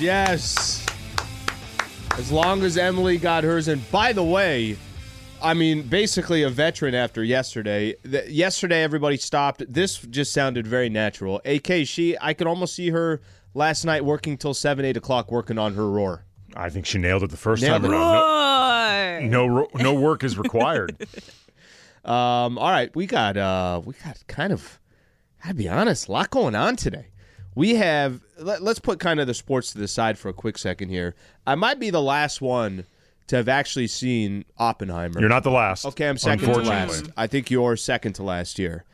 yes. As long as Emily got hers. And by the way, I mean, basically a veteran after yesterday. The, yesterday, everybody stopped. This just sounded very natural. AK, she, I could almost see her last night working till 7, 8 o'clock working on her roar. I think she nailed it the first Nailed time it. around. Roar. No, no, no work is required. Um, all right, we got uh we got kind of I'd be honest, a lot going on today. We have let, let's put kind of the sports to the side for a quick second here. I might be the last one to have actually seen Oppenheimer. You're not the last. Okay, I'm second to last. I think you're second to last year.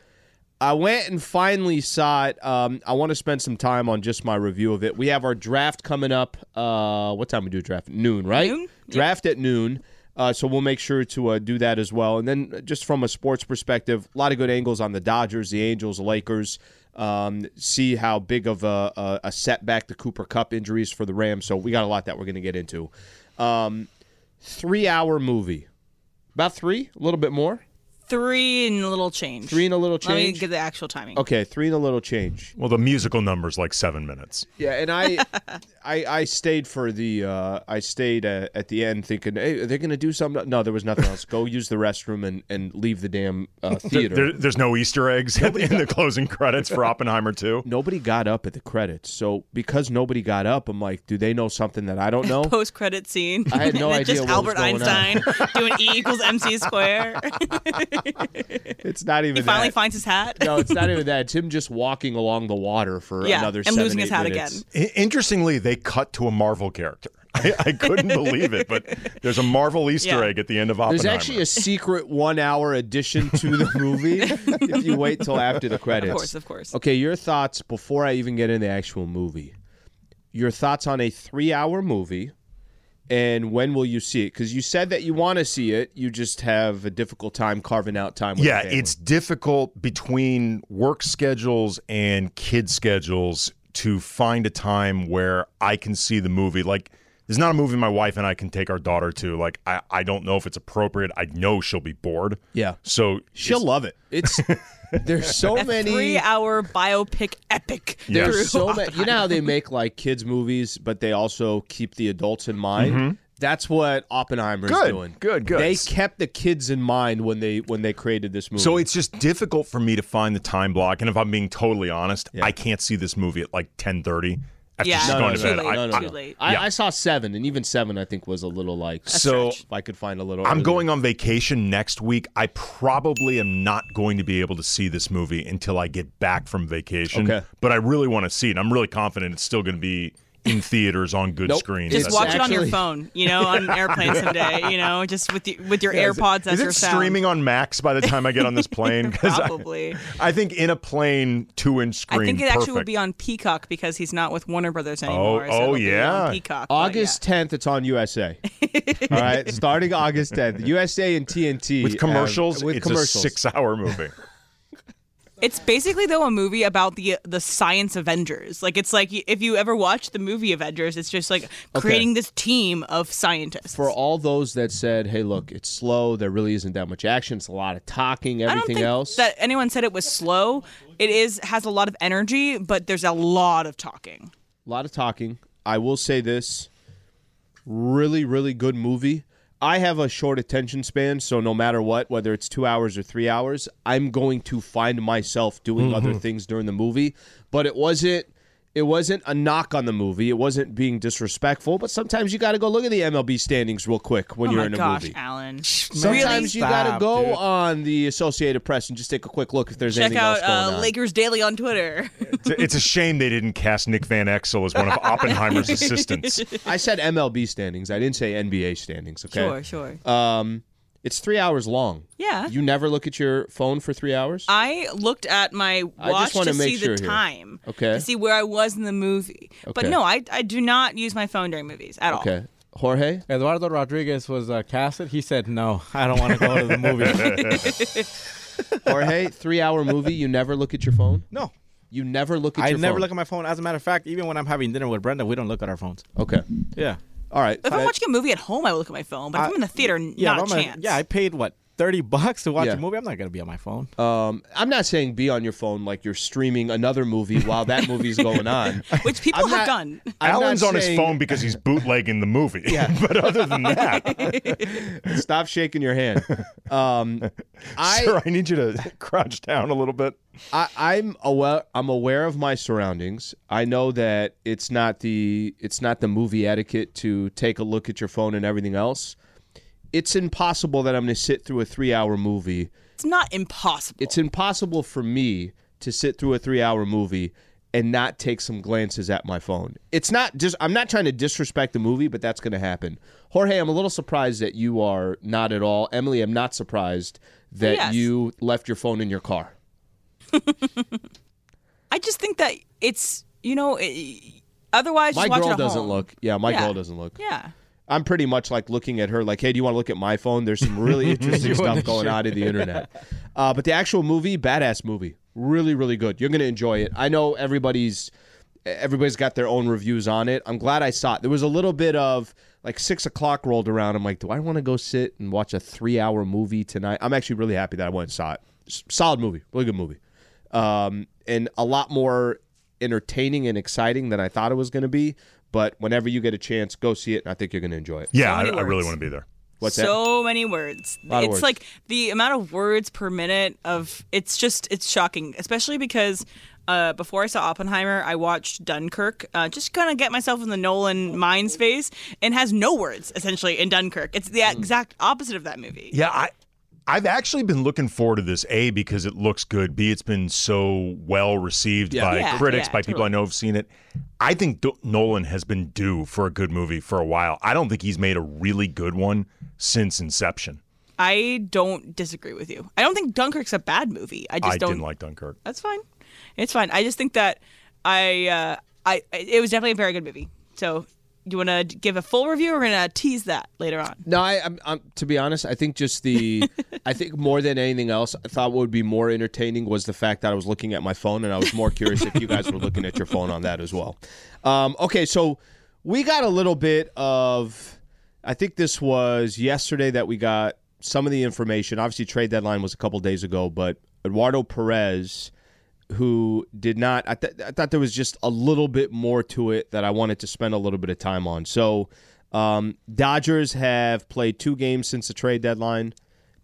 I went and finally saw it. Um, I want to spend some time on just my review of it. We have our draft coming up. Uh, what time we do a draft? Noon, right? Noon? Draft at noon. Uh, so we'll make sure to uh, do that as well. And then just from a sports perspective, a lot of good angles on the Dodgers, the Angels, the Lakers. Um, see how big of a, a, a setback the Cooper Kupp injuries for the Rams. So we got a lot that we're going to get into. Um, three hour movie. About three, a little bit more. Three and a little change. Three and a little change. Let me get the actual timing. Okay, three and a little change. Well, the musical number's like seven minutes. Yeah, and I, I, I stayed for the. Uh, I stayed uh, at the end thinking, hey, are they going to do something? No, there was nothing else. Go use the restroom and, and leave the damn uh, theater. There, there's no Easter eggs in the closing credits for Oppenheimer 2. nobody got up at the credits, so because nobody got up, I'm like, do they know something that I don't know? Post credit scene. I had no And idea Just what was Albert going on. Einstein doing E equals MC square. it's not even. he finally that. finds his hat. no, it's not even that. It's him just walking along the water for Yeah, another and seven, losing his hat minutes. again. I- Interestingly, they cut to a Marvel character. I, I couldn't believe it, but there's a Marvel Easter Yeah. egg at the end of There's actually a secret one-hour addition to the movie if you wait till after the credits. Of course, of course. Okay, your thoughts before I even get in the actual movie. Your thoughts on a three-hour movie, and when will you see it? Because you said that you want to see it, you just have a difficult time carving out time. With yeah, it's difficult between work schedules and kid schedules to find a time where I can see the movie. Like, there's not a movie my wife and I can take our daughter to. Like, I, I don't know if it's appropriate. I know she'll be bored. yeah. So She'll love it. It's there's so A many three-hour biopic epic. Yeah. through There's so many. You know how they make like kids movies, but they also keep the adults in mind. Mm-hmm. That's what Oppenheimer is. Good, doing. good, good. They kept the kids in mind when they when they created this movie. So it's just difficult for me to find the time block. And if I'm being totally honest, I can't see this movie at like 10:30 after Yeah, she's no, going to too bed. late, I- no, no, I- no. too late. I, Yeah. I saw seven, and even seven I think was a little like. So if I could find a little. I'm earlier. going on vacation next week. I probably am not going to be able to see this movie until I get back from vacation. Okay. But I really want to see it. I'm really confident it's still going to be in theaters on good Nope. screens. Just It's watch it on your phone, you know, on an airplane someday, you know, just with the, with your Is it- AirPods as Is your it sound. streaming on Max by the time I get on this plane? Probably. I, think in a plane, two inch screen. I think it actually would be on Peacock because he's not with Warner Brothers oh, anymore. so oh, yeah. on Peacock. but August 10th. It's on USA. All right, starting August 10th. USA and TNT with have- commercials. with it's commercials. a six-hour movie. It's basically though a movie about the the science Avengers. Like it's like if you ever watch the movie Avengers, it's just like creating this team of scientists. For all those that said, "Hey, look, it's slow. There really isn't that much action. It's a lot of talking. I don't Everything think else." that anyone said it was slow. It is has a lot of energy, but there's a lot of talking. A lot of talking. I will say this really, really good movie. I have a short attention span, so no matter what, whether it's two hours or three hours, I'm going to find myself doing mm-hmm. other things during the movie. But it wasn't. It wasn't a knock on the movie. It wasn't being disrespectful. But sometimes you got to go look at the MLB standings real quick when oh you're in a gosh, movie. Allen! Sometimes you got to go dude. on the Associated Press and just take a quick look if there's Check anything out else going uh, on. Lakers Daily on Twitter. It's a, it's a shame they didn't cast Nick Van Exel as one of Oppenheimer's assistants. I said MLB standings. I didn't say NBA standings. Okay. Sure, sure. Um, it's three hours long. Yeah. You never look at your phone for three hours. I looked at my I watch just wanna to make see sure the here. time. Okay. To see where I was in the movie. Okay. But no, I, I do not use my phone during movies at all. okay. Jorge. Eduardo Rodriguez was uh, casted. He said, "No, I don't want to go to the movie." Jorge. Three hour movie. You never look at your phone. no, You never look at I your never phone. look at my phone. As a matter of fact, even when I'm having dinner with Brenda, we don't look at our phones. Okay. Yeah, All right. If I'm watching a movie at home, I would look at my phone. But if I- I'm in the theater, yeah, not a chance. yeah. I paid what thirty bucks to watch Yeah. a movie, I'm not gonna be on my phone. Um, I'm not saying be on your phone like you're streaming another movie while that movie's going on. which people I'm have not- done. I'm not Allen's on his saying- phone because he's bootlegging the movie. Yeah. but other than that, Stop shaking your hand. Um, I, sir, I need you to crouch down a little bit. I I'm aware I'm aware of my surroundings. I know that it's not the it's not the movie etiquette to take a look at your phone and everything else. It's impossible that I'm going to sit through a 3-hour movie. It's not impossible. It's impossible for me to sit through a 3-hour movie and not take some glances at my phone. It's not just I'm not trying to disrespect the movie, but that's going to happen. Jorge, I'm a little surprised that you are not at all. Emily, I'm not surprised that Yes. you left your phone in your car. I just think that it's you know. It, otherwise, My girl doesn't home. look. Yeah, my Yeah. girl doesn't look. Yeah. I'm pretty much like looking at her like, hey, do you want to look at my phone? There's some really interesting stuff going on in the internet. Uh, but the actual movie, badass movie, really, really good. You're gonna enjoy it. I know everybody's everybody's got their own reviews on it. I'm glad I saw it. There was a little bit of like six o'clock rolled around. I'm like, do I want to go sit and watch a three hour movie tonight? I'm actually really happy that I went and saw it. Solid movie, really good movie, um, and a lot more entertaining and exciting than I thought it was going to be. But whenever you get a chance, go see it, and I think you're going to enjoy it. Yeah, I, I really want to be there. What's that? so many words. It's words. like the amount of words per minute of it's just it's shocking, especially because uh, before I saw Oppenheimer, I watched Dunkirk, uh, just kind of get myself in the Nolan mind space, and has no words essentially in Dunkirk. It's Hmm. the exact opposite of that movie. Yeah, I I've actually been looking forward to this. A because it looks good. B it's been so well received Yeah. by Yeah, critics, yeah, by people I know have seen it. I think D- Nolan has been due for a good movie for a while. I don't think he's made a really good one since Inception. I don't disagree with you. I don't think Dunkirk's a bad movie. I just I don't. didn't like Dunkirk. That's fine. It's fine. I just think that I, uh, I, it was definitely a very good movie. So, you want to give a full review? or We're gonna tease that later on. No, I, I'm, I'm to be honest. I think just the, I think more than anything else, I thought what would be more entertaining was the fact that I was looking at my phone, and I was more curious if you guys were looking at your phone on that as well. Um, okay, so we got a little bit of, I think this was yesterday that we got some of the information. Obviously, trade deadline was a couple days ago, but Eduardo Perez who did not. I, th- I thought there was just a little bit more to it that I wanted to spend a little bit of time on. So, um, Dodgers have played two games since the trade deadline,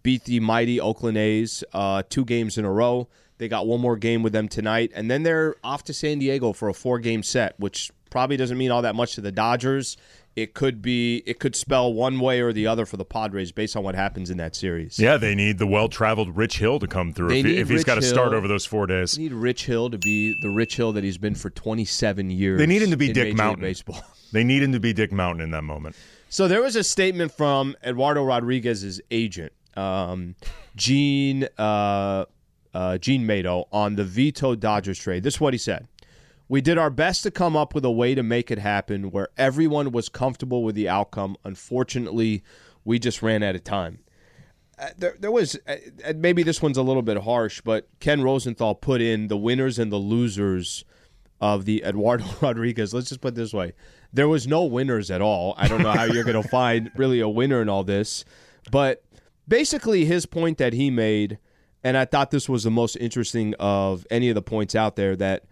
beat the mighty Oakland A's uh, two games in a row. They got one more game with them tonight, and then they're off to San Diego for a four-game set, which probably doesn't mean all that much to the Dodgers. It could be, it could spell one way or the other for the Padres based on what happens in that series. Yeah, they need the well-traveled Rich Hill to come through They if, he, if he's got to start over those four days. They need Rich Hill to be the Rich Hill that he's been for 27 years. They need him to be Dick Major Mountain. Baseball. They need him to be Dick Mountain in that moment. So there was a statement from Eduardo Rodriguez's agent, um, Gene uh, uh, Gene Mato, on the veto Dodgers trade. This is what he said: "We did our best to come up with a way to make it happen where everyone was comfortable with the outcome. Unfortunately, we just ran out of time." Uh, there, there was uh, uh, maybe this one's a little bit harsh, but Ken Rosenthal put in the winners and the losers of the Eduardo Rodriguez. Let's just put it this way: there was no winners at all. I don't know how you're going to find really a winner in all this, but basically his point that he made, and I thought this was the most interesting of any of the points out there that.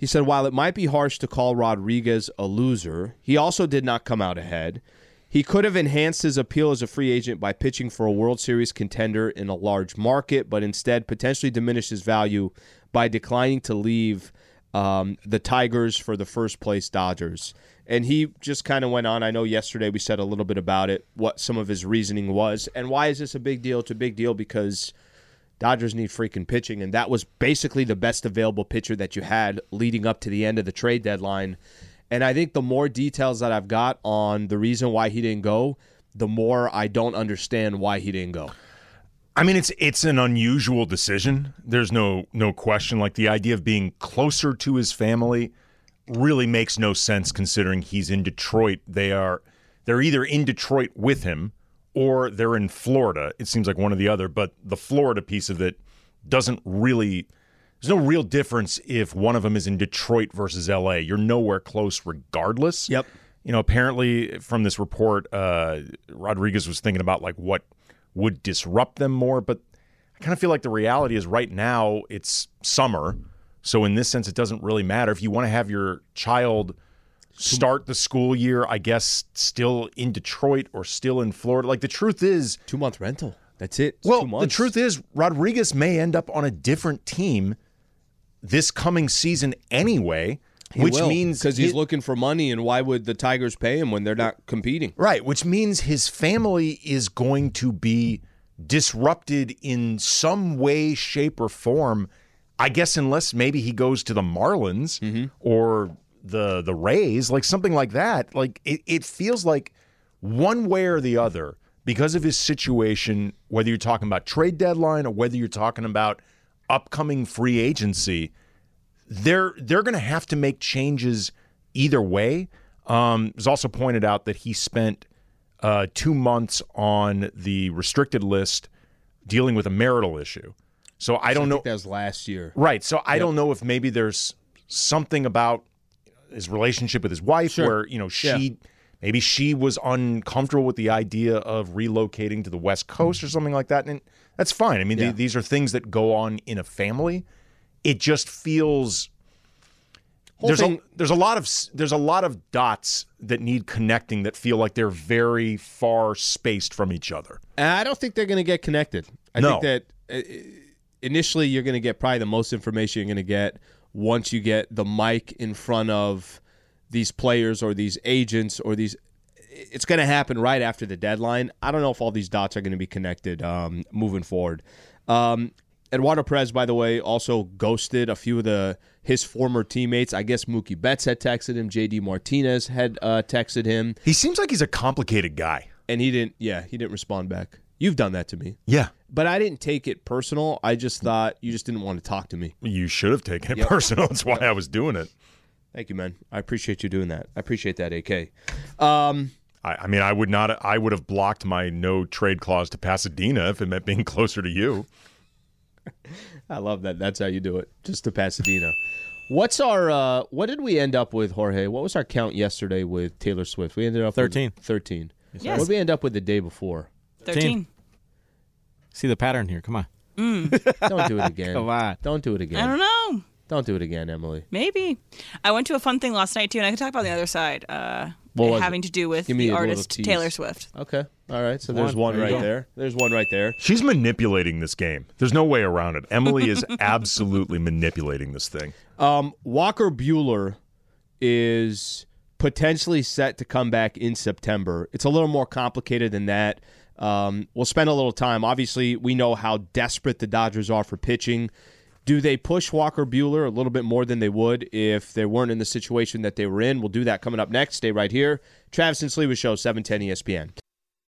He said, while it might be harsh to call Rodriguez a loser, he also did not come out ahead. He could have enhanced his appeal as a free agent by pitching for a World Series contender in a large market, but instead potentially diminished his value by declining to leave um, the Tigers for the first place Dodgers. And he just kind of went on. I know yesterday we said a little bit about it, what some of his reasoning was. And why is this a big deal? It's a big deal because Dodgers need freaking pitching, and that was basically the best available pitcher that you had leading up to the end of the trade deadline. And I think the more details that I've got on the reason why he didn't go, the more I don't understand why he didn't go. I mean, it's it's an unusual decision. There's no no question. Like the idea of being closer to his family really makes no sense considering he's in Detroit. They are they're either in Detroit with him or they're in Florida. It seems like one or the other, but the Florida piece of it doesn't really there's no real difference if one of them is in Detroit versus LA. You're nowhere close regardless. Yep. You know, apparently from this report, uh, Rodriguez was thinking about like what would disrupt them more. But I kind of feel like the reality is right now it's summer. So in this sense, it doesn't really matter. If you want to have your child start the school year, I guess, still in Detroit or still in Florida, like the truth is, Two month rental. That's it. It's well, the truth is, Rodriguez may end up on a different team this coming season anyway, which means because he's looking for money, and why would the Tigers pay him when they're not competing? right, which means his family is going to be disrupted in some way, shape, or form. I guess unless maybe he goes to the Marlins Mm-hmm. or the the Rays, like something like that. Like it, it feels like one way or the other, because of his situation, whether you're talking about trade deadline or whether you're talking about upcoming free agency, they're they're going to have to make changes either way. Um, it was also pointed out that he spent uh, two months on the restricted list dealing with a marital issue. So I don't I know. that was last year. Right. So I don't know if maybe there's something about his relationship with his wife Sure. where, you know, she maybe she was uncomfortable with the idea of relocating to the West Coast or something like that. And that's fine. I mean, Yeah. the- these are things that go on in a family. It just feels there's thing- a there's a lot of there's a lot of dots that need connecting that feel like they're very far spaced from each other. And I don't think they're going to get connected. I No. think that uh, initially you're going to get probably the most information you're going to get once you get the mic in front of these players or these agents or these. It's going to happen right after the deadline. I don't know if all these dots are going to be connected um, moving forward. Um, Eduardo Perez, by the way, also ghosted a few of the his former teammates. I guess Mookie Betts had texted him. JD Martinez had uh, texted him, He seems like he's a complicated guy. and he didn't. Yeah, he didn't respond back. You've done that to me. Yeah. But I didn't take it personal. I just thought you just didn't want to talk to me. You should have taken it personal. That's why I was doing it. Thank you, man. I appreciate you doing that. I appreciate that, AK. Um, I, I mean, I would not. I would have blocked my no trade clause to Pasadena if it meant being closer to you. I love that. That's how you do it. Just to Pasadena. What's our? Uh, what did we end up with, Jorge? What was our count yesterday with Taylor Swift? We ended up with 13. Thirteen. Yes. What did we end up with the day before? 13. See the pattern here. Come on. Don't do it again. Come on. Don't do it again. I don't know. Don't do it again, Emily. Maybe. I went to a fun thing last night too, and I can talk about the other side, uh, What was having it? to do with Give the artist. Taylor Swift. Okay. All right. So there's One. one There right go. there. There's one right there. She's manipulating this game. There's no way around it. Emily is absolutely manipulating this thing. Um, Walker Buehler is potentially set to come back in September. It's a little more complicated than that. Um, we'll spend a little time. Obviously, we know how desperate the Dodgers are for pitching. Do they push Walker Buehler a little bit more than they would if they weren't in the situation that they were in? We'll do that coming up next. Stay right here. Travis and Sliwa Show, E 710 ESPN.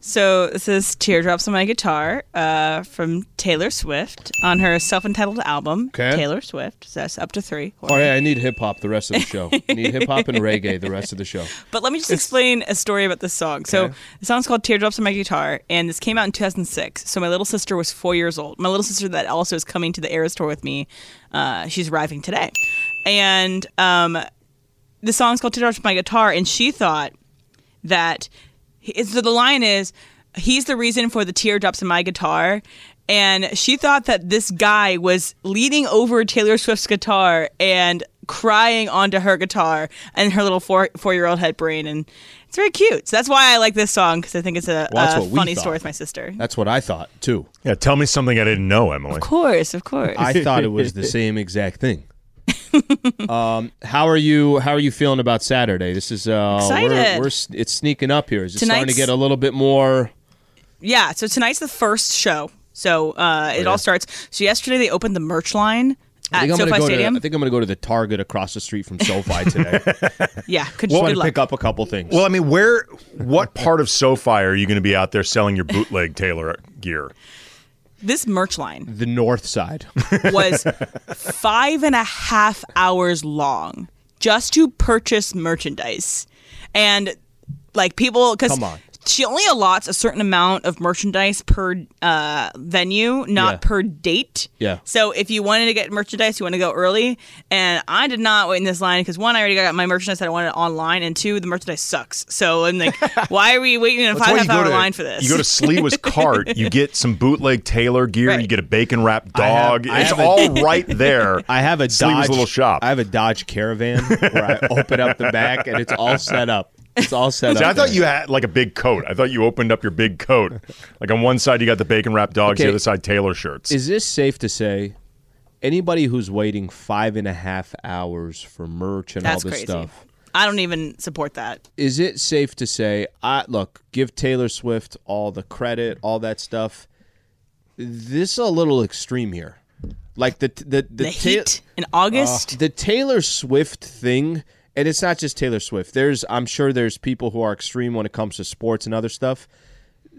So this is "Teardrops on My Guitar" uh, from Taylor Swift on her self-entitled album. Okay. Taylor Swift. So that's up to three. Oh, yeah, I need hip hop the rest of the show. I need hip hop and reggae the rest of the show. But let me just explain a story about this song. So the song's called "Teardrops on My Guitar," and this came out in 2006. So my little sister was four years old. My little sister that also is coming to the Eras tour with me. Uh, she's arriving today, and um, the song's called "Teardrops on My Guitar," and she thought that it's, so the line is, "He's the reason for the teardrops in my guitar." and she thought that this guy was leaning over Taylor Swift's guitar and crying onto her guitar, and her little four four year old head brain, and it's very cute. So that's why I like this song because I think it's a, Well, a funny story with my sister. That's what I thought too. Yeah, tell me something I didn't know, Emily. Of course, of course. I thought it was the same exact thing. um, how are you? How are you feeling about Saturday? This is uh, Excited. We're, we're it's sneaking up here. Is it starting to get a little bit more? Yeah, so tonight's the first show. So uh, Oh, it all starts. So yesterday they opened the merch line I at think I'm SoFi gonna go Stadium. to. I think I'm gonna go to the Target across the street from SoFi today. yeah, could I'm good gonna luck. pick up a couple things. Well, I mean, where, what part of SoFi are you going to be out there selling your bootleg Taylor gear? This merch line the north side. was five and a half hours long just to purchase merchandise, and like people because Come on. She only allots a certain amount of merchandise per uh, venue, not Yeah. per date. Yeah. So if you wanted to get merchandise, you want to go early. And I did not wait in this line because one, I already got my merchandise that I wanted online, and two, the merchandise sucks. So I'm like, why are we waiting in a That's five why and a you half hour to- line for this? You go to Sliwa's cart, you get some bootleg Taylor gear, Right. you get a bacon wrapped I have- dog. I it's have a- all right there. I have a Sliwa's Dodge little shop. I have a Dodge Caravan where I open up the back and it's all set up. It's all set See, up. I thought there. you had like a big coat. I thought you opened up your big coat. Like on one side you got the bacon wrapped dogs, the other side Taylor shirts. Is this safe to say? Anybody who's waiting five and a half hours for merch and That's all this crazy. stuff, I don't even support that. is it safe to say? I look, give Taylor Swift all the credit, all that stuff. This is a little extreme here. Like the the the, The Ta- heat in August. Uh, the Taylor Swift thing, and it's not just Taylor Swift. There's, I'm sure, there's people who are extreme when it comes to sports and other stuff.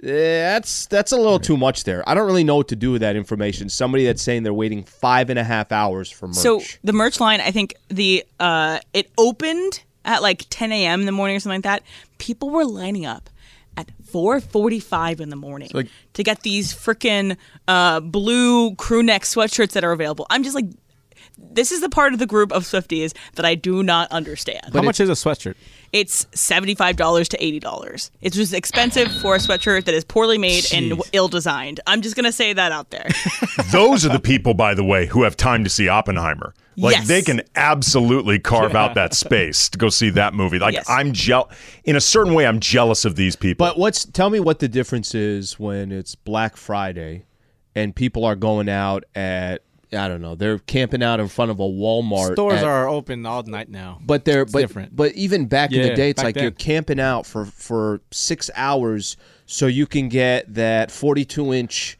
Eh, That's that's a little too much there. I don't really know what to do with that information. Somebody that's saying they're waiting five and a half hours for merch. So the merch line, I think the uh, it opened at like 10 a.m. in the morning or something like that. People were lining up at 4:45 in the morning like- to get these freaking uh, blue crew neck sweatshirts that are available. I'm just like, this is the part of the group of Swifties that I do not understand. How much is a sweatshirt? it's $75 to $80. It's just expensive for a sweatshirt that is poorly made and ill designed. I'm just gonna say that out there. Those are the people, by the way, who have time to see Oppenheimer. Like Yes. they can absolutely carve out that space to go see that movie. Like Yes. I'm jealous. In a certain way, I'm jealous of these people. But what's tell me what the difference is when it's Black Friday and people are going out at I don't know they're camping out in front of a Walmart. Stores at- are open all night now. But they're but different. but even back in the day, it's back like you're camping out for for six hours so you can get that 42 inch.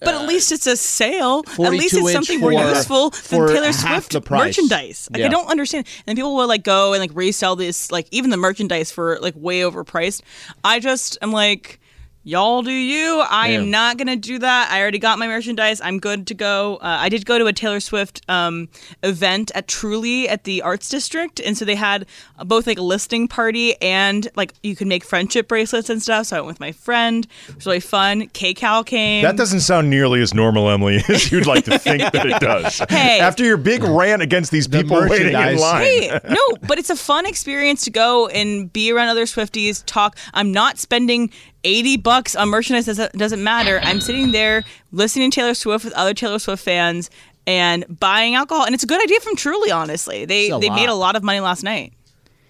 But at uh, least it's a sale. At least it's inch something more useful for than Taylor Swift the merchandise. Like Yeah. I don't understand. And people will like go and like resell this, like even the merchandise for like way overpriced. I just am like, y'all do you. I Yeah. am not gonna do that. I already got my merchandise. I'm good to go. Uh, I did go to a Taylor Swift um, event at Truly at the Arts District, and so they had both like a listing party and like you could make friendship bracelets and stuff. So I went with my friend. It was really fun. K Cal came. that doesn't sound nearly as normal, Emily, as you'd like to think that it does. Hey. After your big rant against these people waiting in merchandise. line. Hey, no, but it's a fun experience to go and be around other Swifties, talk. I'm not spending 80 bucks on merchandise doesn't, doesn't matter. I'm sitting there listening to Taylor Swift with other Taylor Swift fans and buying alcohol. And it's a good idea from Truly, honestly. They It's a they made a lot of money last night.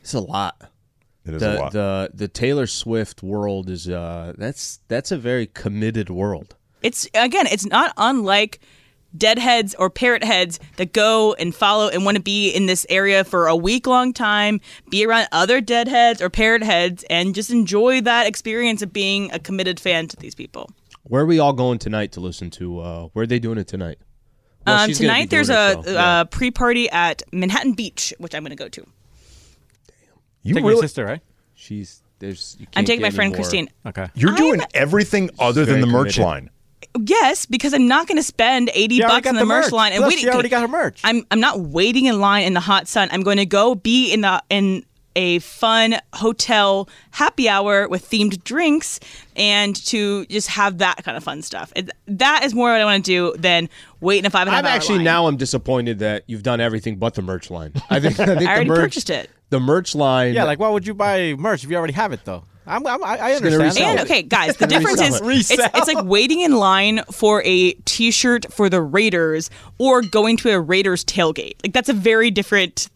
It's a lot. It is a The lot. the the Taylor Swift world is uh that's that's a very committed world. It's again, it's not unlike deadheads or parrot heads that go and follow and want to be in this area for a week long time, be around other deadheads or parrot heads, and just enjoy that experience of being a committed fan to these people. Where are we all going tonight to listen to? Uh, where are they doing it tonight? Well, um, she's gonna be tonight there's doing a, so, yeah. uh pre-party at Manhattan Beach, which I'm going to go to. you Take really, your sister, right? she's there's. You I'm taking my friend more- Christine. Okay. you're doing I'm- everything other than very the merch committed. line. Yes, because I'm not going to spend 80 You bucks on the, the merch merch. line and Plus, wait. she already got her merch. I'm I'm not waiting in line in the hot sun. I'm going to go be in the in a fun hotel happy hour with themed drinks and to just have that kind of fun stuff. It, that is more what I want to do than wait in a five and a half I'm hour actually line. now I'm disappointed that you've done everything but the merch line. I think I think I already the merch, purchased it. The merch line. Yeah, like why would you buy merch if you already have it though? I'm, I'm, I, I understand. And okay, guys, the difference is it's, it's like waiting in line for a T-shirt for the Raiders or going to a Raiders tailgate. Like that's a very different.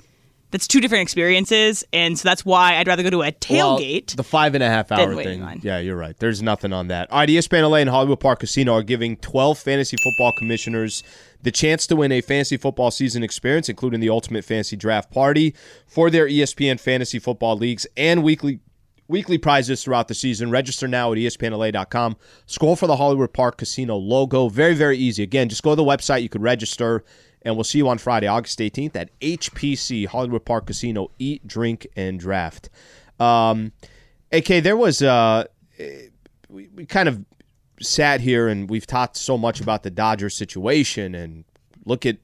That's two different experiences, and so that's why I'd rather go to a Well, tailgate. the five and a half hour waiting thing. line. Yeah, you're right. There's nothing on that. All right, ESPN LA and Hollywood Park Casino are giving 12 fantasy football commissioners the chance to win a fantasy football season experience, including the ultimate fantasy draft party for their ESPN fantasy football leagues and weekly weekly prizes throughout the season. Register now at ESPNLA.com. Scroll for the Hollywood Park Casino logo. Very, very easy. Again, just go to the website. You could register, and we'll see you on Friday, August 18th at HPC, Hollywood Park Casino. Eat, drink, and draft. Um, AK, there was, uh, we, we kind of sat here and we've talked so much about the Dodgers situation and look at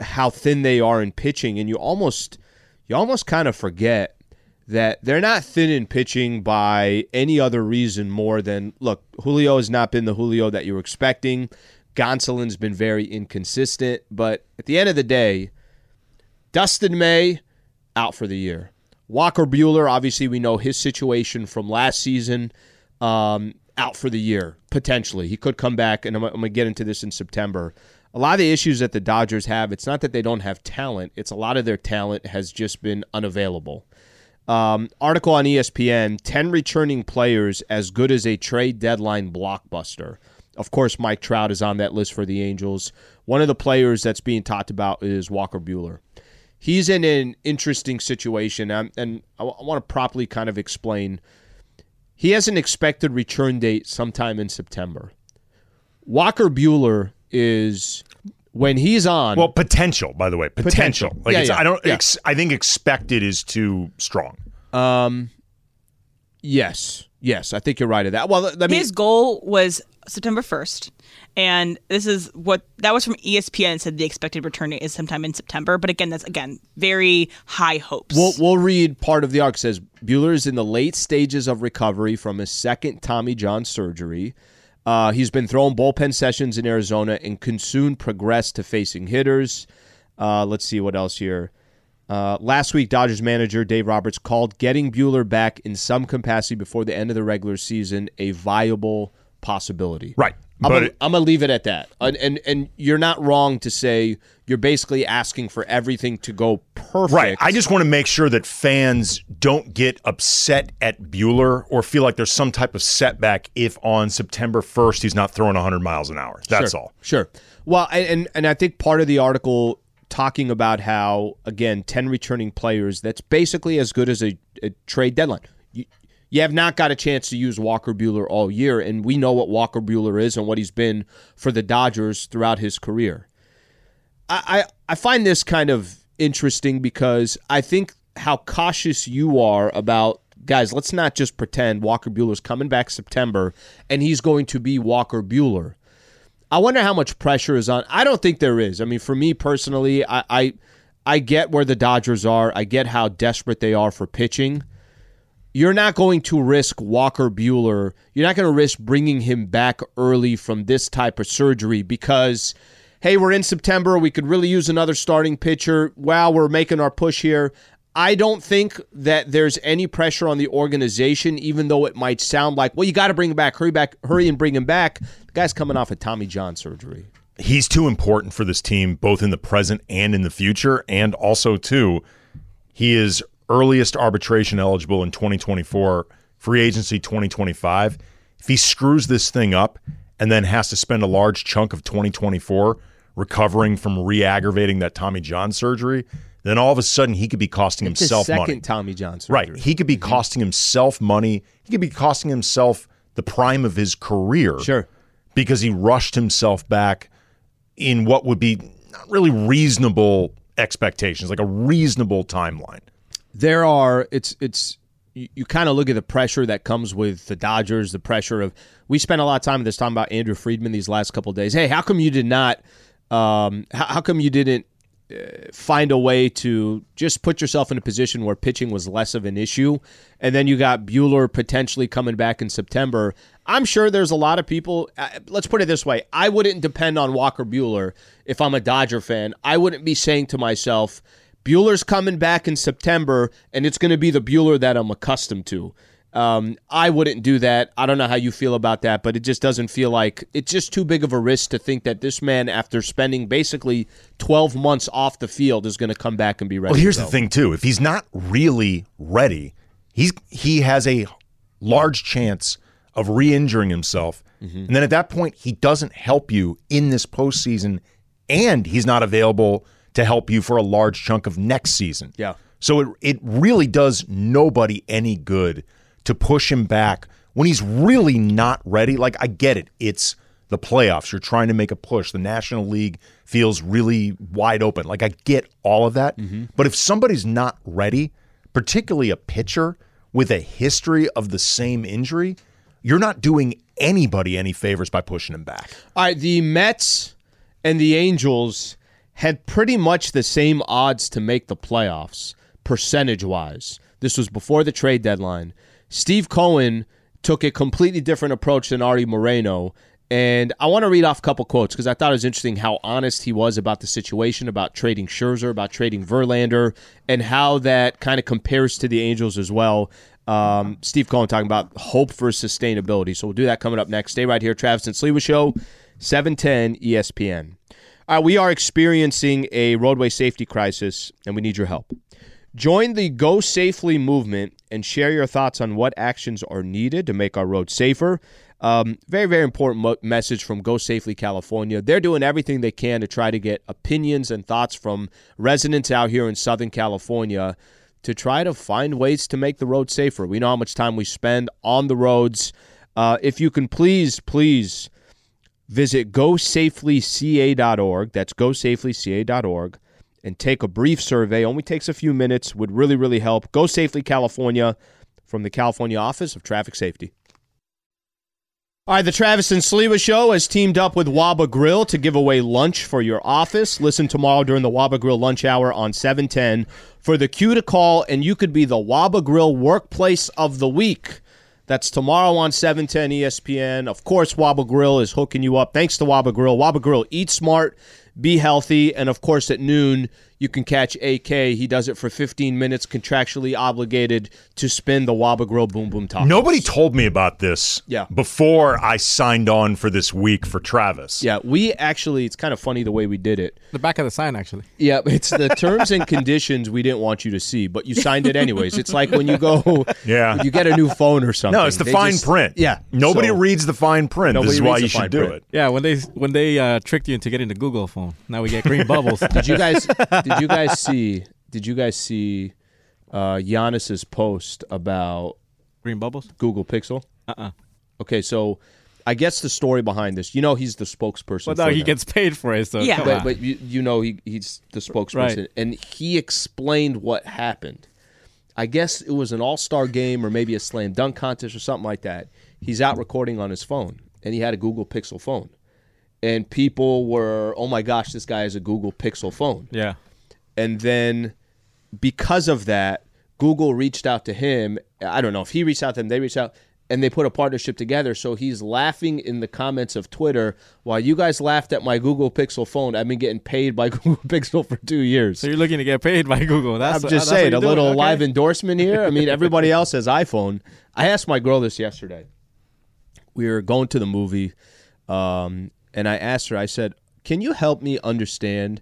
how thin they are in pitching, and you almost, you almost kind of forget that they're not thin in pitching by any other reason more than look, Julio has not been the Julio that you were expecting. Gonsolin's been very inconsistent, but at the end of the day, Dustin May out for the year. Walker Buehler, obviously, we know his situation from last season, um, out for the year potentially. He could come back, and I'm, I'm going to get into this in September. A lot of the issues that the Dodgers have, it's not that they don't have talent; it's a lot of their talent has just been unavailable. Um, article on ESPN 10 returning players as good as a trade deadline blockbuster. Of course, Mike Trout is on that list for the Angels. One of the players that's being talked about is Walker Buehler. He's in an interesting situation, um, and I, I want to properly kind of explain. He has an expected return date sometime in September. Walker Buehler is when he's on. Well, potential, by the way, potential. Potential. Like Yeah, it's, yeah, I don't. yeah. Ex, I think expected is too strong. um, yes, yes, I think you're right of that. Well, let me. His goal was September 1st. And this is what that was from ESPN. It said the expected return is sometime in September. But again, that's again very high hopes. We'll, we'll read part of the arc. It says Buehler is in the late stages of recovery from his second Tommy John surgery. Uh, he's been throwing bullpen sessions in Arizona and can soon progress to facing hitters. Uh, let's see what else here. Uh, last week, Dodgers manager Dave Roberts called getting Buehler back in some capacity before the end of the regular season a viable possibility. Right. I'm But gonna, I'm gonna leave it at that. And, and and you're not wrong to say you're basically asking for everything to go perfect. Right. I just want to make sure that fans don't get upset at Buehler or feel like there's some type of setback if on September 1st he's not throwing 100 miles an hour. That's sure, all. Sure. Well, and, and I think part of the article talking about how again ten returning players that's basically as good as a, a trade deadline. You, have not got a chance to use Walker Buehler all year, and we know what Walker Buehler is and what he's been for the Dodgers throughout his career. I, I, I find this kind of interesting because I think how cautious you are about guys. Let's not just pretend Walker Buehler's coming back September and he's going to be Walker Buehler. I wonder how much pressure is on. I don't think there is. I mean, for me personally, I, I I get where the Dodgers are. I get how desperate they are for pitching. You're not going to risk Walker Buehler. You're not going to risk bringing him back early from this type of surgery because, hey, we're in September. We could really use another starting pitcher. Wow, we're making our push here. I don't think that there's any pressure on the organization, even though it might sound like, well, you got to bring him back. Hurry back, hurry and bring him back. The guy's coming off a Tommy John surgery. He's too important for this team, both in the present and in the future. And also, too, he is earliest arbitration eligible in 2024, free agency 2025. If he screws this thing up and then has to spend a large chunk of 2024 recovering from re aggravating that Tommy John surgery, then all of a sudden he could be costing It's himself second money. Tommy John surgery. Right. He could be mm-hmm. costing himself money. He could be costing himself the prime of his career. Sure. Because he rushed himself back in what would be not really reasonable expectations, like a reasonable timeline. There are it's it's you, you kind of look at the pressure that comes with the Dodgers, the pressure of we spent a lot of time this time about Andrew Friedman these last couple days. Hey, how come you did not um how, how come you didn't uh, find a way to just put yourself in a position where pitching was less of an issue and then you got Buehler potentially coming back in September. I'm sure there's a lot of people uh, let's put it this way. I wouldn't depend on Walker Buehler if I'm a Dodger fan. I wouldn't be saying to myself Buehler's coming back in September, and it's going to be the Buehler that I'm accustomed to. Um, I wouldn't do that. I don't know how you feel about that, but it just doesn't feel like it's just too big of a risk to think that this man, after spending basically 12 months off the field, is going to come back and be ready. Well, here's the thing too. If he's not really ready, he's he has a large chance of re-injuring himself, and then at that point, he doesn't help you in this postseason, and he's not available to help you for a large chunk of next season. Yeah. So it it really does nobody any good to push him back when he's really not ready. Like I get it. It's the playoffs. You're trying to make a push. The National League feels really wide open. Like I get all of that. Mm-hmm. But if somebody's not ready, particularly a pitcher with a history of the same injury, you're not doing anybody any favors by pushing him back. All right, the Mets and the Angels had pretty much the same odds to make the playoffs, percentage wise. This was before the trade deadline. Steve Cohen took a completely different approach than Arte Moreno. And I want to read off a couple quotes because I thought it was interesting how honest he was about the situation, about trading Scherzer, about trading Verlander, and how that kind of compares to the Angels as well. Um, Steve Cohen talking about hope for sustainability. So we'll do that coming up next. Stay right here, Travis and Sliwa Show, 710 ESPN. Right, we are experiencing a roadway safety crisis, and we need your help. Join the Go Safely movement and share your thoughts on what actions are needed to make our roads safer. Um, very, very important mo- message from Go Safely California. They're doing everything they can to try to get opinions and thoughts from residents out here in Southern California to try to find ways to make the road safer. We know how much time we spend on the roads. Uh, if you can please, please visit gosafelyca.org. That's gosafelyca.org and take a brief survey. Only takes a few minutes. Would really, really help. Go Safely California from the California Office of Traffic Safety. All right, the Travis and Sliwa Show has teamed up with Waba Grill to give away lunch for your office. Listen tomorrow during the Waba Grill lunch hour on 710 for the cue to call, and you could be the Waba Grill Workplace of the Week. That's tomorrow on 710 ESPN. Of course, Waba Grill is hooking you up. Thanks to Waba Grill. Waba Grill, eat smart, be healthy, and of course, at noon, you can catch AK. He does it for 15 minutes, contractually obligated to spin the Waba Grill Boom Boom Top. Nobody told me about this Yeah. before I signed on for this week for Travis. Yeah, we actually, it's kind of funny the way we did it. The back of the sign, actually. Yeah, it's the terms and conditions we didn't want you to see, but you signed it anyways. It's like when you go, Yeah. you get a new phone or something. No, it's the They fine just- print. Yeah, Nobody so- reads the fine print. Nobody This is why reads you the fine should do print. it. Yeah, when they when they uh, tricked you into getting the Google phone, now we get green bubbles. Did you guys? Did you guys see? Did you guys see uh, Giannis's post about green bubbles? Google Pixel? Uh-uh. Okay, so I guess the story behind this. You know, he's the spokesperson. Well, for no, he them. gets paid for it. So Yeah. come but, on. but you, you know he he's the spokesperson, Right. and he explained what happened. I guess it was an All Star game or maybe a slam dunk contest or something like that. He's out recording on his phone, and he had a Google Pixel phone, and people were, "Oh my gosh, this guy has a Google Pixel phone." yeah. and then because of that, Google reached out to him. I don't know if he reached out to them, they reached out, and they put a partnership together. So he's laughing in the comments of Twitter while you guys laughed at my Google Pixel phone. I've been getting paid by Google Pixel for two years. So you're looking to get paid by Google. That's I'm just saying, a doing, little okay? live endorsement here. I mean, everybody else has iPhone. I asked my girl this yesterday. We were going to the movie, um, and I asked her, I said, Can you help me understand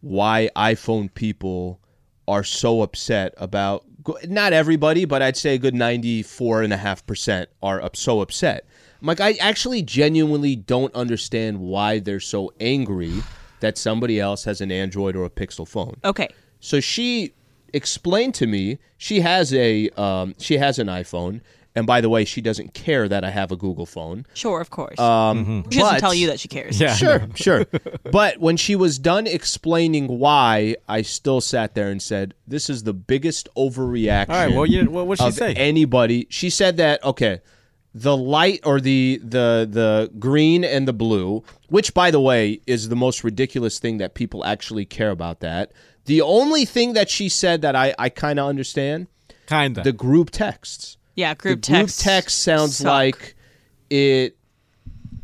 why iPhone people are so upset about, not everybody, but I'd say a good 94.5% are up, so upset. I'm like, I actually genuinely don't understand why they're so angry that somebody else has an Android or a Pixel phone. Okay. So she explained to me she has a um, she has an iPhone, and by the way, she doesn't care that I have a Google phone. Sure, of course. Um, she doesn't but- tell you that she cares. Yeah. Sure, sure. But when she was done explaining why, I still sat there and said, "This is the biggest overreaction." All right. Well, you, what what'd she of say? anybody. She said that okay, the light or the the the green and the blue, which by the way is the most ridiculous thing that people actually care about. That the only thing that she said that I I kind of understand Kinda. the group texts. Yeah, group the group text. text sounds suck. like it.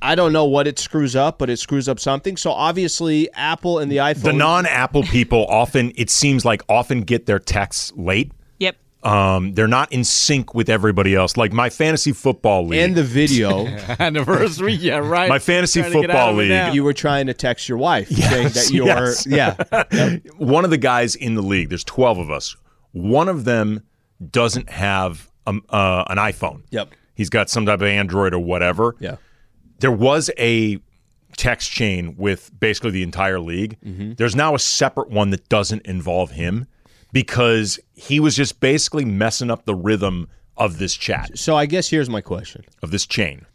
I don't know what it screws up, but it screws up something. So obviously, Apple and the iPhone. The non-Apple people often, it seems like, often get their texts late. Yep. Um, they're not in sync with everybody else. Like my fantasy football league. And the video, Anniversary, yeah, right. My fantasy Trying to get out football league. you were trying to text your wife saying that you're yes. yeah. one of the guys in the league, there's 12 of us. One of them doesn't have um, uh, an iPhone. Yep. He's got some type of Android or whatever. Yeah. There was a text chain with basically the entire league. Mm-hmm. There's now a separate one that doesn't involve him because he was just basically messing up the rhythm of this chat, So I guess here's my question: of this chain.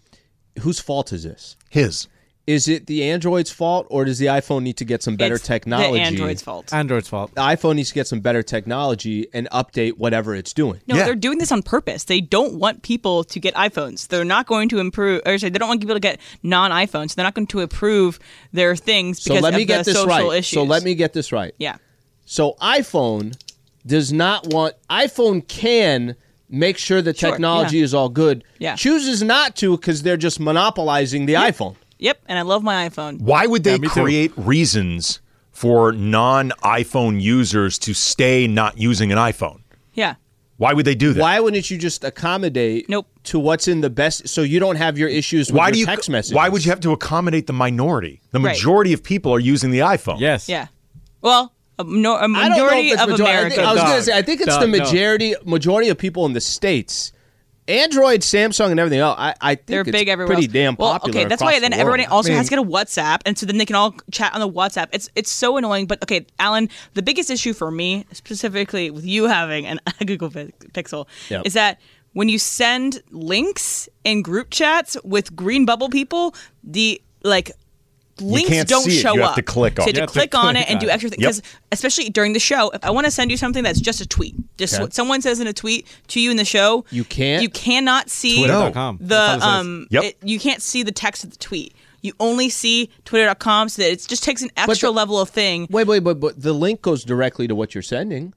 Whose fault is this? His. Is it the Android's fault, or does the iPhone need to get some better It's technology? The Android's fault. Android's fault. The iPhone needs to get some better technology and update whatever it's doing. No, Yeah. they're doing this on purpose. They don't want people to get iPhones. They're not going to improve, or sorry, they don't want people to get non-iPhones. They're not going to approve their things because So because let me of get the this social right. issues. So let me get this right. yeah. So iPhone does not want iPhone can make sure the Sure, technology yeah. is all good. Yeah. Chooses not to because they're just monopolizing the iPhone. Yep, and I love my iPhone. Why would they me too. create reasons for non iPhone users to stay not using an iPhone? Yeah. Why would they do that? Why wouldn't you just accommodate Nope. to what's in the best so you don't have your issues with why your do you text messages? why would you have to accommodate the minority? The Right. majority of people are using the iPhone. Yes. Yeah. Well, a, no, a I don't know majority if it's of majority. I, America. think, I was going to say I think it's Dog, the no. majority majority of people in the states. Android, Samsung, and everything else. I, I think They're it's big everywhere. pretty else. damn well, popular. Okay, that's why then the everybody world. also has to get a WhatsApp, and so then they can all chat on the WhatsApp. It's it's so annoying. But okay, Allen, the biggest issue for me, specifically with you having an, a Google Pi- Pixel, Yep. is that when you send links in group chats with green bubble people, the like. Links can't don't see it. show You have up. to click on so it. you have have to click on it and do extra things. Yep. Because especially during the show, if I want to send you something that's just a tweet, just what someone says in a tweet to you in the show, You can't? You cannot see Twitter.com. the That's all it says. um Yep. it- you can't see the text of the tweet you only see twitter.com so that it just takes an extra the- level of thing Wait, wait, but but the link goes directly to what you're sending.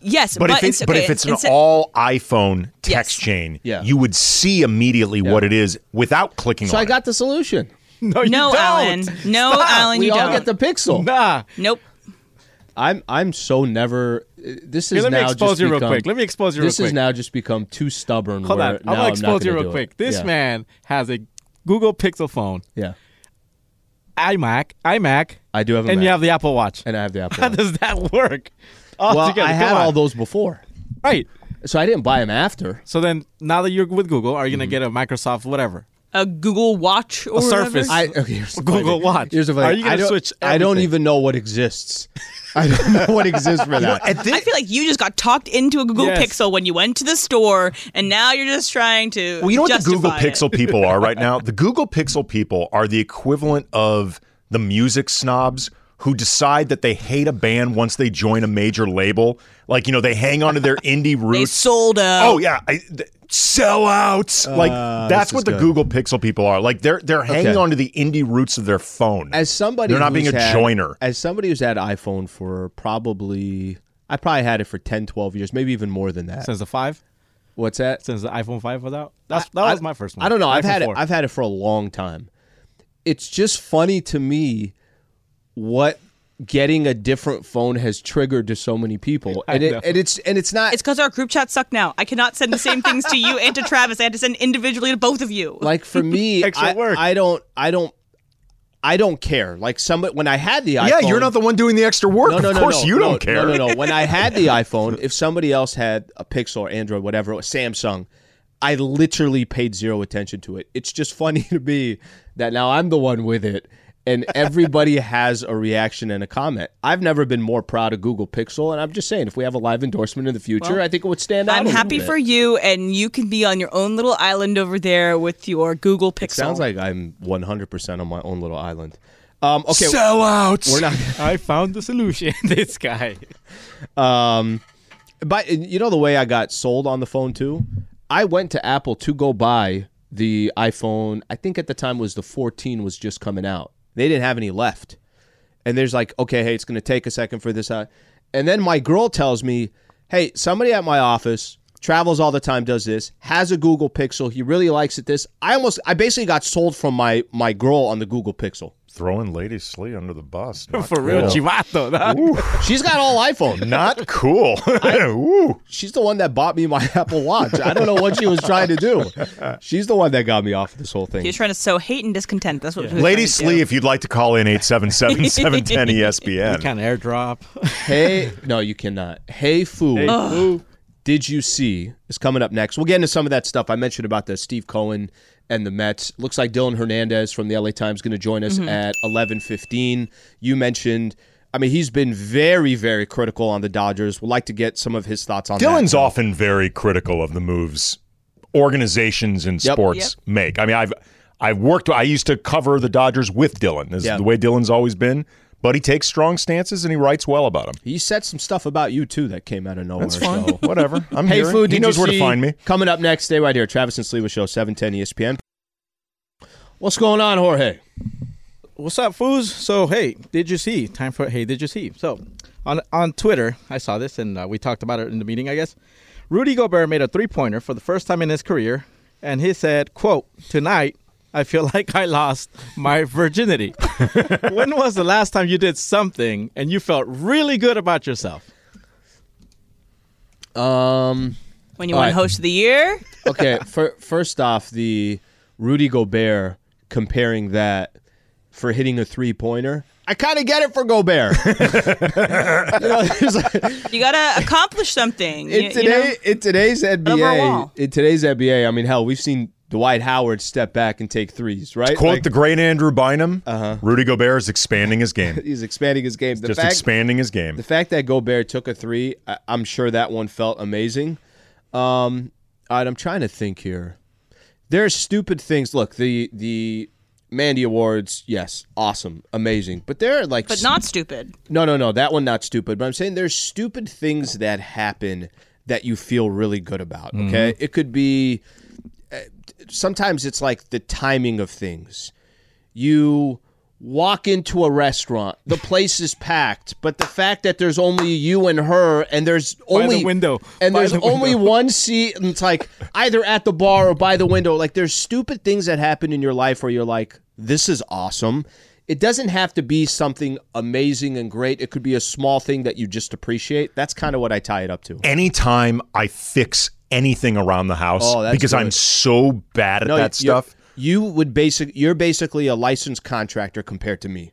yes But, but, if it's, it's, but if it's an all iPhone text Yes. chain, Yeah. you would see immediately what it is without clicking So I it. got the solution. No, you no don't. Allen no Stop. Allen we you all don't get the Pixel. Nah. nope I'm I'm so never. This is Here, let me now expose just you real become- quick. Let me expose you real This quick. has now just become too stubborn. Hold where on. I'm gonna I'm expose you real quick. it. This Yeah. man has a Google Pixel phone, Yeah, iMac, iMac, I do have a and Mac, you have the Apple Watch. and I have the Apple. How Watch. does that work? All well, together. I had Come on. all those before, Right. so I didn't buy them after. So then, now that you're with Google, are you Mm-hmm. gonna get a Microsoft whatever? A google watch or A Surface. I okay. Here's the Google funny- Watch. Here's the Are you gonna I don't- switch I don't everything? even know what exists. I don't know what exists for that. At this- I feel like you just got talked into a Google Yes. Pixel when you went to the store, and now you're just trying to. Well, you know what the Google justify it. Pixel people are right now? The Google Pixel people are the equivalent of the music snobs who decide that they hate a band once they join a major label. Like, you know, they hang on to their indie roots. They roots. sold out. Oh yeah, I, th- sellouts. Uh, like that's what the good. Google Pixel people are. Like they're they're hanging Okay. on to the indie roots of their phone. as somebody They're not being a had- joiner. as somebody who's had iphone for probably i probably had it for 10 12 years maybe even more than that Since the five, what's that since the iPhone five was out. That's that I- was my first one. i don't know i've iPhone had 4. it i've had it for a long time it's just funny to me what getting a different phone has triggered to so many people and, it, and it's and it's not It's because our group chats suck now. I cannot send the same things to you and to Travis. I had to send individually to both of you. like for me Extra I, work. I don't i don't I don't care. Like somebody when I had the iPhone, yeah, you're not the one doing the extra work. No, no, of no, course no, you no, don't care. No, no, no. When I had the iPhone, if somebody else had a Pixel or Android, whatever, or Samsung, I literally paid zero attention to it. It's just funny to me that now I'm the one with it, and everybody has a reaction and a comment. I've never been more proud of Google Pixel, and I'm just saying, if we have a live endorsement in the future, I think it would stand out. I'm a happy bit. for you, and you can be on your own little island over there with your Google Pixel. Sounds like I'm 100% on my own little island. Um, okay, Sellouts. we're not. I found the solution. this guy. Um, but you know the way I got sold on the phone too. I went to Apple to go buy the iPhone. I think at the time was the 14 was just coming out. They didn't have any left, and there's like, okay, hey, it's going to take a second for this. out. And then my girl tells me, hey, somebody at my office travels all the time, does this, has a Google Pixel. He really likes it. This I almost, I basically got sold from my my girl on the Google Pixel. Throwing Lady Slee under the bus. Not For real, chivato. dog. She's got all iPhone. Not cool. Ooh. She's the one that bought me my Apple Watch. I don't know what she was trying to do. She's the one that got me off this whole thing. She's trying to sow hate and discontent. That's what. he was Lady trying Slee, if you'd like to call in 877-710 ESPN. Kind of airdrop. Hey, no, you cannot. Hey, Foo. Did you see is coming up next? We'll get into some of that stuff I mentioned about the Steve Cohen and the Mets. Looks like Dylan Hernandez from the LA Times going to join us mm-hmm. at eleven fifteen. You mentioned. I mean, he's been very, very critical on the Dodgers. We'd like to get some of his thoughts on Dylan's that. often very critical of the moves organizations in Yep. sports make. I mean, I've I've worked. I used to cover the Dodgers with Dylan. This is Yeah. the way Dylan's always been. But he takes strong stances and he writes well about them. He said some stuff about you too that came out of nowhere. That's fine. So. Whatever. I'm Hey, here. food. He knows where to find me. Coming up next, stay right here. Travis and Sliwa Show, seven ten ESPN. What's going on, Jorge? What's up, foos? So, hey, did you see? Time for hey, did you see? So, on on Twitter, I saw this and uh, we talked about it in the meeting, I guess. Rudy Gobert made a three-pointer for the first time in his career, and he said, "quote Tonight, I feel like I lost my virginity." when was the last time you did something and you felt really good about yourself? Um. when you All won right. host of the year. Okay. fir- first off, the Rudy Gobert comparing that for hitting a three pointer. I kind of get it for Gobert. you know, like- You gotta accomplish something. in you, today, you know? in today's NBA, in today's NBA, I mean, hell, we've seen Dwight Howard step back and take threes, right? Quote Like, the great Andrew Bynum. Uh-huh. Rudy Gobert is expanding his game. he's expanding his game. The Just fact, expanding his game. The fact that Gobert took a three, I, I'm sure that one felt amazing. Um, all right, I'm trying to think here. There's stupid things. Look, the the Mandy Awards, yes, awesome, amazing. But there are like, but not stupid. no, no, no, that one not stupid. But I'm saying there's stupid things that happen that you feel really good about. Okay, it could be. Sometimes it's like the timing of things. You walk into a restaurant, the place is packed, but the fact that there's only you and her, and there's the only window. and By there's the only window. one seat, and it's like either at the bar or by the window. Like there's stupid things that happen in your life where you're like, this is awesome. It doesn't have to be something amazing and great. It could be a small thing that you just appreciate. That's kind of what I tie it up to. Anytime I fix anything around the house Oh, because I'm so bad at No, that you're- stuff. You would basic. You're basically a licensed contractor compared to me.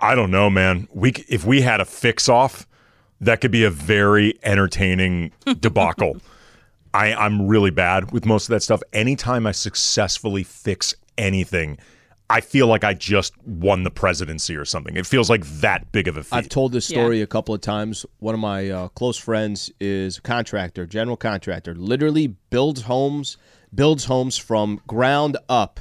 I don't know, man. We if we had a fix off, that could be a very entertaining debacle. I, I'm really bad with most of that stuff. Anytime I successfully fix anything, I feel like I just won the presidency or something. It feels like that big of a feat. I've told this story a couple of times. One of my uh, close friends is a contractor, general contractor, literally builds homes, builds homes from ground up.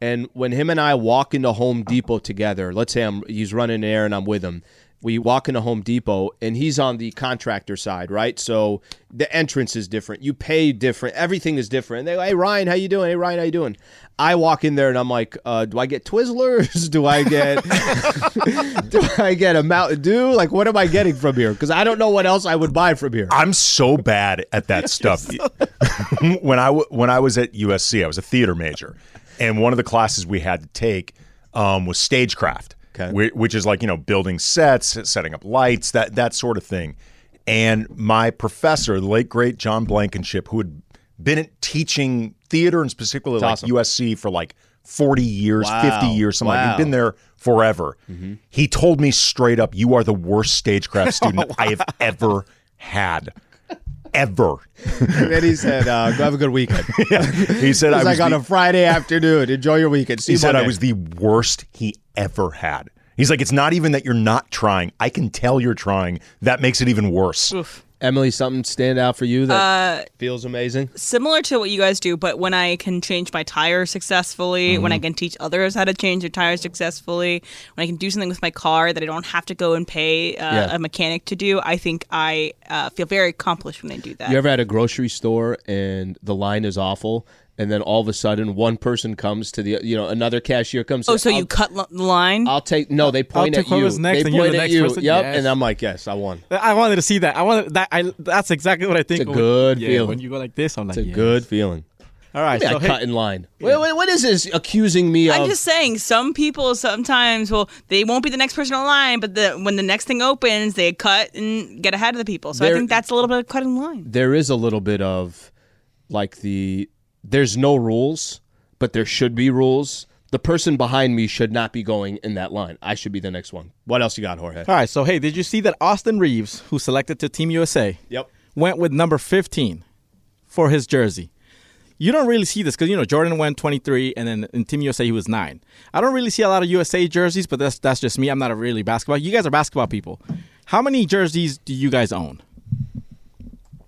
And when him and I walk into Home Depot together, let's say I'm he's running air and I'm with him. We walk into Home Depot and he's on the contractor side, right? So the entrance is different. You pay different. Everything is different. And they go, "Hey Ryan, how you doing? Hey Ryan, how you doing?" I walk in there and I'm like, uh, "Do I get Twizzlers? Do I get do I get a Mountain Dew? Like, what am I getting from here? Because I don't know what else I would buy from here. I'm so bad at that stuff. when I w- when I was at USC, I was a theater major, and one of the classes we had to take um, was stagecraft, Okay. whi- which is like you know building sets, setting up lights, that that sort of thing. And my professor, the late great John Blankenship, who had been teaching theater and specifically like awesome. USC for like 40 years, Wow. 50 years, something like Wow. he'd been there forever. Mm-hmm. He told me straight up, "You are the worst stagecraft oh, student I have ever had." Ever. And then he said, uh, "Go have a good weekend." He said I was like on a Friday afternoon. Enjoy your weekend. See he you said I was the worst he ever had. He's like, it's not even that you're not trying. I can tell you're trying. That makes it even worse. Emily. Something stand out for you that Uh, feels amazing. Similar to what you guys do, but when I can change my tire successfully, when I can teach others how to change their tires successfully, when I can do something with my car that I don't have to go and pay uh, Yeah. a mechanic to do, I think I uh, feel very accomplished when I do that. You ever at a grocery store and the line is awful, and then all of a sudden one person comes to the, you know, another cashier comes. oh, so I'll- you cut l- line? I'll take no. They point take at you. next they and you're point the at next you. person? Yep, Yes. and I'm like, yes, I won. I wanted to see that. I wanted that. I that's exactly what I think. It's a when- good yeah, feeling. when you go like this. I'm like, It's a yes. good feeling. All right, Yeah, so hey, cut in line. Wait, wait, what is this accusing me of I'm just saying, some people sometimes will they won't be the next person in line, but the when the next thing opens, they cut and get ahead of the people. So There- I think that's a little bit of cutting the line. there is a little bit of like the there's no rules, but there should be rules. The person behind me should not be going in that line. I should be the next one. What else you got, Jorge? all right, so hey, did you see that Austin Reaves, who selected to Team USA, Yep. went with number 15 for his jersey? You don't really see this because you know Jordan went 23, and then in Team USA he was nine. I don't really see a lot of USA jerseys, but that's that's just me. I'm not a really basketball. You guys are basketball people. How many jerseys do you guys own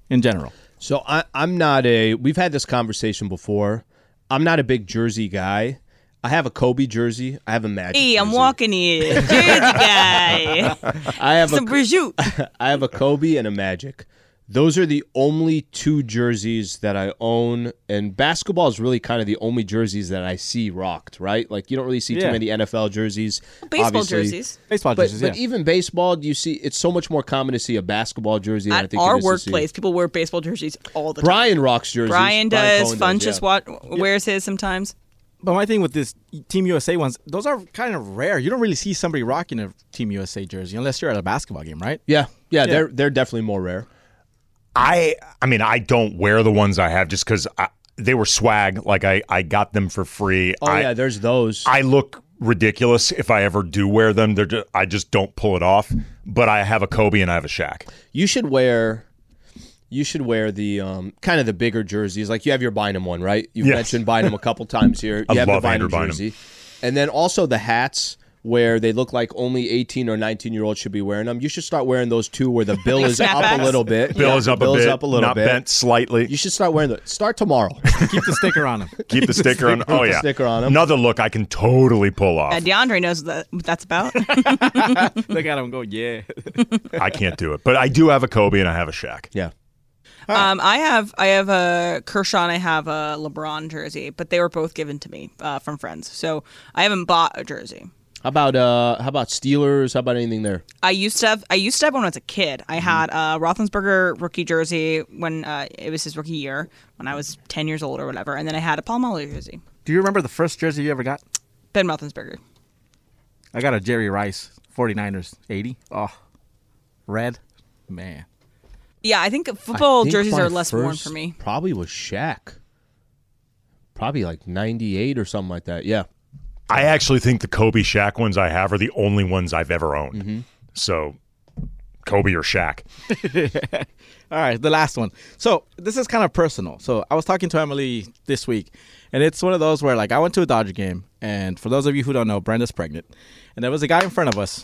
in general? So I, I'm not a. We've had this conversation before. I'm not a big jersey guy. I have a Kobe jersey. I have a Magic. Hey, I'm jersey. walking here, Jersey guy. I have Some a prosciutto. I have a Kobe and a Magic. Those are the only two jerseys that I own, and basketball is really kind of the only jerseys that I see rocked. Right? Like you don't really see too many NFL jerseys. Baseball obviously. jerseys. Baseball But, jerseys, but yeah. even baseball, you see it's so much more common to see a basketball jersey than I At think our it is to see- workplace, people wear baseball jerseys all the time. Brian rocks jerseys. Brian does. Cohen Fun yeah. just wa- wears his sometimes. But my thing with this Team USA ones, those are kind of rare. You don't really see somebody rocking a Team USA jersey unless you're at a basketball game, right? Yeah, yeah, they're they're definitely more rare. I I mean I don't wear the ones I have just because they were swag. Like I I got them for free. Oh I, yeah, there's those. I look ridiculous if I ever do wear them. They're just, I just don't pull it off. But I have a Kobe and I have a Shaq. you should wear. You should wear the um, kind of the bigger jerseys. Like you have your Bynum one, right? You've Yes. mentioned Bynum a couple times here. You I have love the Andrew Bynum. jersey, and then also the hats where they look like only 18 or 19 year olds should be wearing them. You should start wearing those too, where the bill is up a little bit. Bill Yeah, is the up bill a is up a little not bit. bent slightly. You should start wearing the. Start tomorrow. Keep the sticker on them. Keep the sticker on. Oh yeah, sticker on 'em. Another look I can totally pull off. Uh, DeAndre knows what, that, what that's about. Look at him go, yeah. I can't do it, but I do have a Kobe and I have a Shaq. yeah. um, I have I have a Kershaw and I have a LeBron jersey, but they were both given to me uh, from friends. So I haven't bought a jersey. How about uh? How about Steelers? How about anything there? I used to have I used to have when I was a kid. I had a Roethlisberger rookie jersey when uh, it was his rookie year when I was ten years old or whatever, and then I had a Polamalu jersey. Do you remember the first jersey you ever got? Ben Roethlisberger. I got a Jerry Rice 49ers 80. Oh, red. Man. Yeah, I think football I think jerseys are less worn for me. Probably was Shaq. Probably like 98 or something like that. Yeah. I actually think the Kobe Shaq ones I have are the only ones I've ever owned. Mm-hmm. So Kobe or Shaq. All right, the last one. So this is kind of personal. So I was talking to Emily this week, and it's one of those where like I went to a Dodger game, and for those of you who don't know, Brenda's pregnant, and there was a guy in front of us.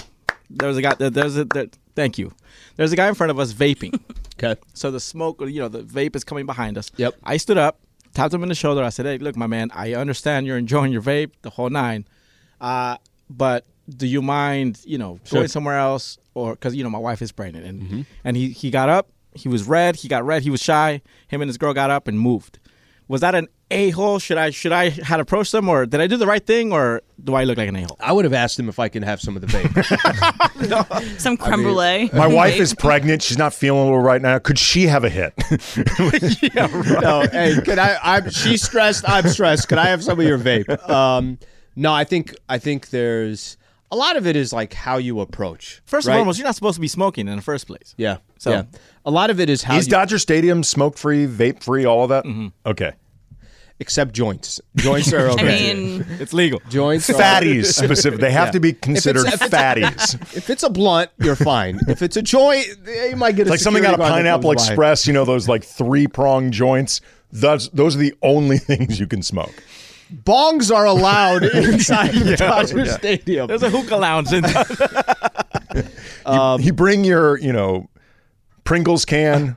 There was a guy. There's a. There, thank you. There's a guy in front of us vaping. Okay. so the smoke, you know, the vape is coming behind us. Yep. I stood up, tapped him in the shoulder. I said, "Hey, look, my man. I understand you're enjoying your vape, the whole nine, uh, but do you mind, you know, going somewhere else, or because you know my wife is pregnant?" And and he he got up. He was red. He got red. He was shy. Him and his girl got up and moved. Was that an a hole? Should I should I had approached them, or did I do the right thing, or do I look like an a hole? I would have asked him if I can have some of the vape. Some creme brulee. My wife is pregnant. She's not feeling well right now. Could she have a hit? yeah, right. no, hey, can I? I'm she's stressed. I'm stressed. Could I have some of your vape? Um, no, I think I think there's a lot of it is like how you approach. First right? and foremost, you're not supposed to be smoking in the first place. yeah. So- yeah, a lot of it is how Is you, Dodger Stadium smoke free, vape free, all of that? Mm-hmm. Okay. Except joints. Joints are I okay. mean, It's legal. joints. Are, Fatties specific. They have Yeah. to be considered if it's- fatties. if it's a blunt, you're fine. if it's a joint, you might get a like something out of security guard that Pineapple comes by. Express, you know, those like three prong joints. Those, those are the only things you can smoke. Bongs are allowed inside the Dodger Stadium. There's a hookah lounge in. Um, you bring your, you know, Pringles can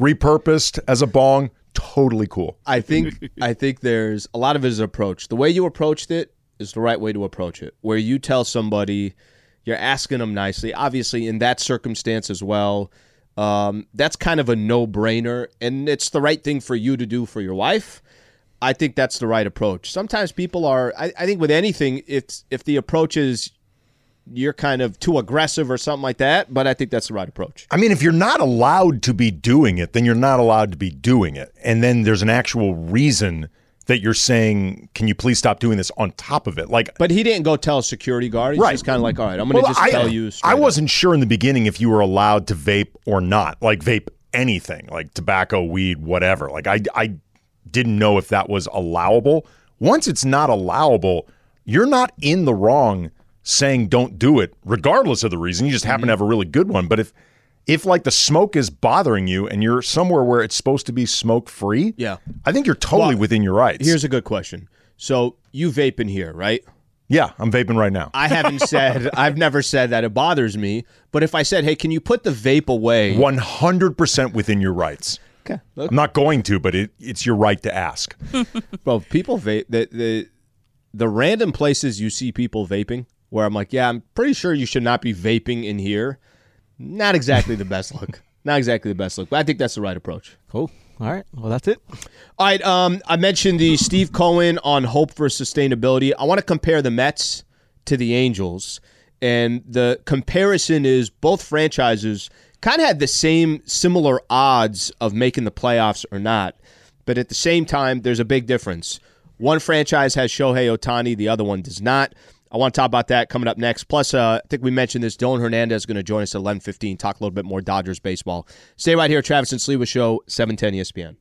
repurposed as a bong. Totally cool. I think I think there's a lot of his approach. The way you approached it is the right way to approach it. Where you tell somebody, you're asking them nicely. Obviously, in that circumstance as well, um, that's kind of a no-brainer, and it's the right thing for you to do for your wife. I think that's the right approach. Sometimes people are. I, I think with anything, it's if the approach is you're kind of too aggressive or something like that. But I think that's the right approach. I mean, if you're not allowed to be doing it, then you're not allowed to be doing it. And then there's an actual reason that you're saying, "Can you please stop doing this?" On top of it, like, But he didn't go tell a security guard. He's Right. just kind of like, all right, I'm going to just I, tell you. straight I up." wasn't sure in the beginning if you were allowed to vape or not, like vape anything, like tobacco, weed, whatever. Like I, I didn't know if that was allowable. Once it's not allowable, you're not in the wrong saying don't do it, regardless of the reason. You just happen Mm-hmm. to have a really good one. But if if like the smoke is bothering you and you're somewhere where it's supposed to be smoke free, Yeah. I think you're totally Well, within your rights. Here's a good question. So you vape in here, right? yeah, I'm vaping right now. I haven't said, I've never said that it bothers me. But if I said, hey, can you put the vape away? 100% within your rights. Okay. I'm not going to, but it, it's your right to ask. well, people vape the, the the random places you see people vaping where I'm like, yeah, I'm pretty sure you should not be vaping in here. Not exactly the best look. Not exactly the best look, but I think that's the right approach. Cool. All right. Well, that's it. All right, um, I mentioned the Steve Cohen on hope for sustainability. I want to compare the Mets to the Angels, and the comparison is both franchises kind of had the same similar odds of making the playoffs or not, but at the same time, there's a big difference. One franchise has Shohei Ohtani, the other one does not. I want to talk about that coming up next. Plus, uh, I think we mentioned this. Dylan Hernandez is going to join us at 11:15. Talk a little bit more Dodgers baseball. Stay right here, Travis and Sliwa Show, 710 ESPN.